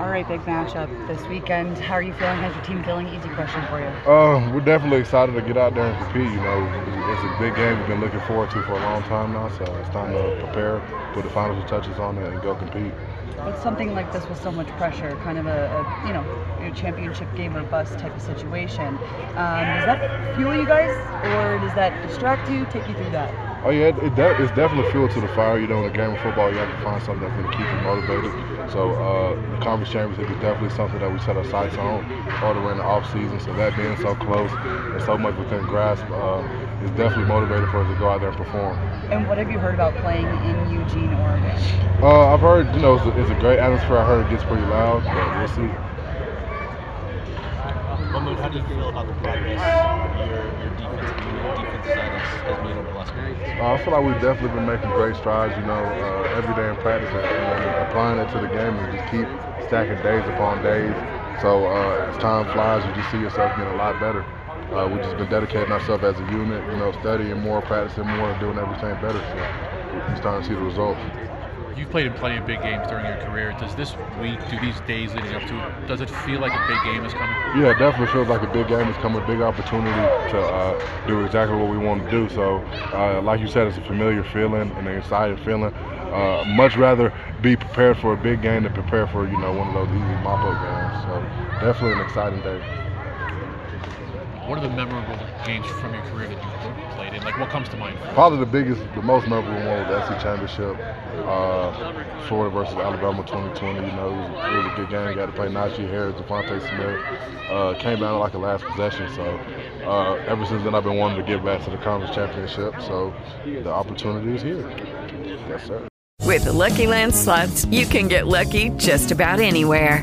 All right, big matchup this weekend. How are you feeling? How's your team feeling? Easy question for you. Uh, we're definitely excited to get out there and compete. You know, it's a big game we've been looking forward to for a long time now, so it's time to prepare, put the final touches on it, and go compete. With something like this with so much pressure, kind of a, a you know a championship game or bust type of situation, um, does that fuel you guys, or does that distract you? Take you through that. Oh yeah, it, de- it's definitely fuel to the fire. You know, in a game of football, you have to find something that's going to keep you motivated. So uh, the conference championship is definitely something that we set our sights on all the way in the off season. So that being so close and so much within grasp uh, is definitely motivated for us to go out there and perform. And what have you heard about playing in Eugene, Oregon? Uh, I've heard, you know, it's a, it's a great atmosphere. I heard it gets pretty loud, but we'll see. How do you feel about the progress your, your defensive unit, defensive side has, made over the last couple? Uh, I feel like we've definitely been making great strides, you know, uh, every day in practice and, applying it to the game and just keep stacking days upon days. So uh, as time flies, you just see yourself getting a lot better. Uh, we've just been dedicating ourselves as a unit, you know, studying more, practicing more, doing everything better. So we're starting to see the results. You've played in plenty of big games during your career. Does this week, do these days leading up to it, does it feel like a big game is coming? Yeah, it definitely feels like a big game is coming, a big opportunity to uh, do exactly what we want to do. So, uh, like you said, it's a familiar feeling and an exciting feeling. Uh, much rather be prepared for a big game than prepare for you know one of those easy mop-up games. So, definitely an exciting day. What are the memorable games from your career that you've played in? Like, what comes to mind? Probably the biggest, the most memorable one was the SEC Championship, uh, Florida versus Alabama 2020. You know, it was, it was a good game. Got to play Najee Harris, DeVonta Smith. Uh, came down to like a last possession. So uh, ever since then, I've been wanting to get back to the conference championship. So the opportunity is here. Yes, sir. With the Lucky Land slots, you can get lucky just about anywhere.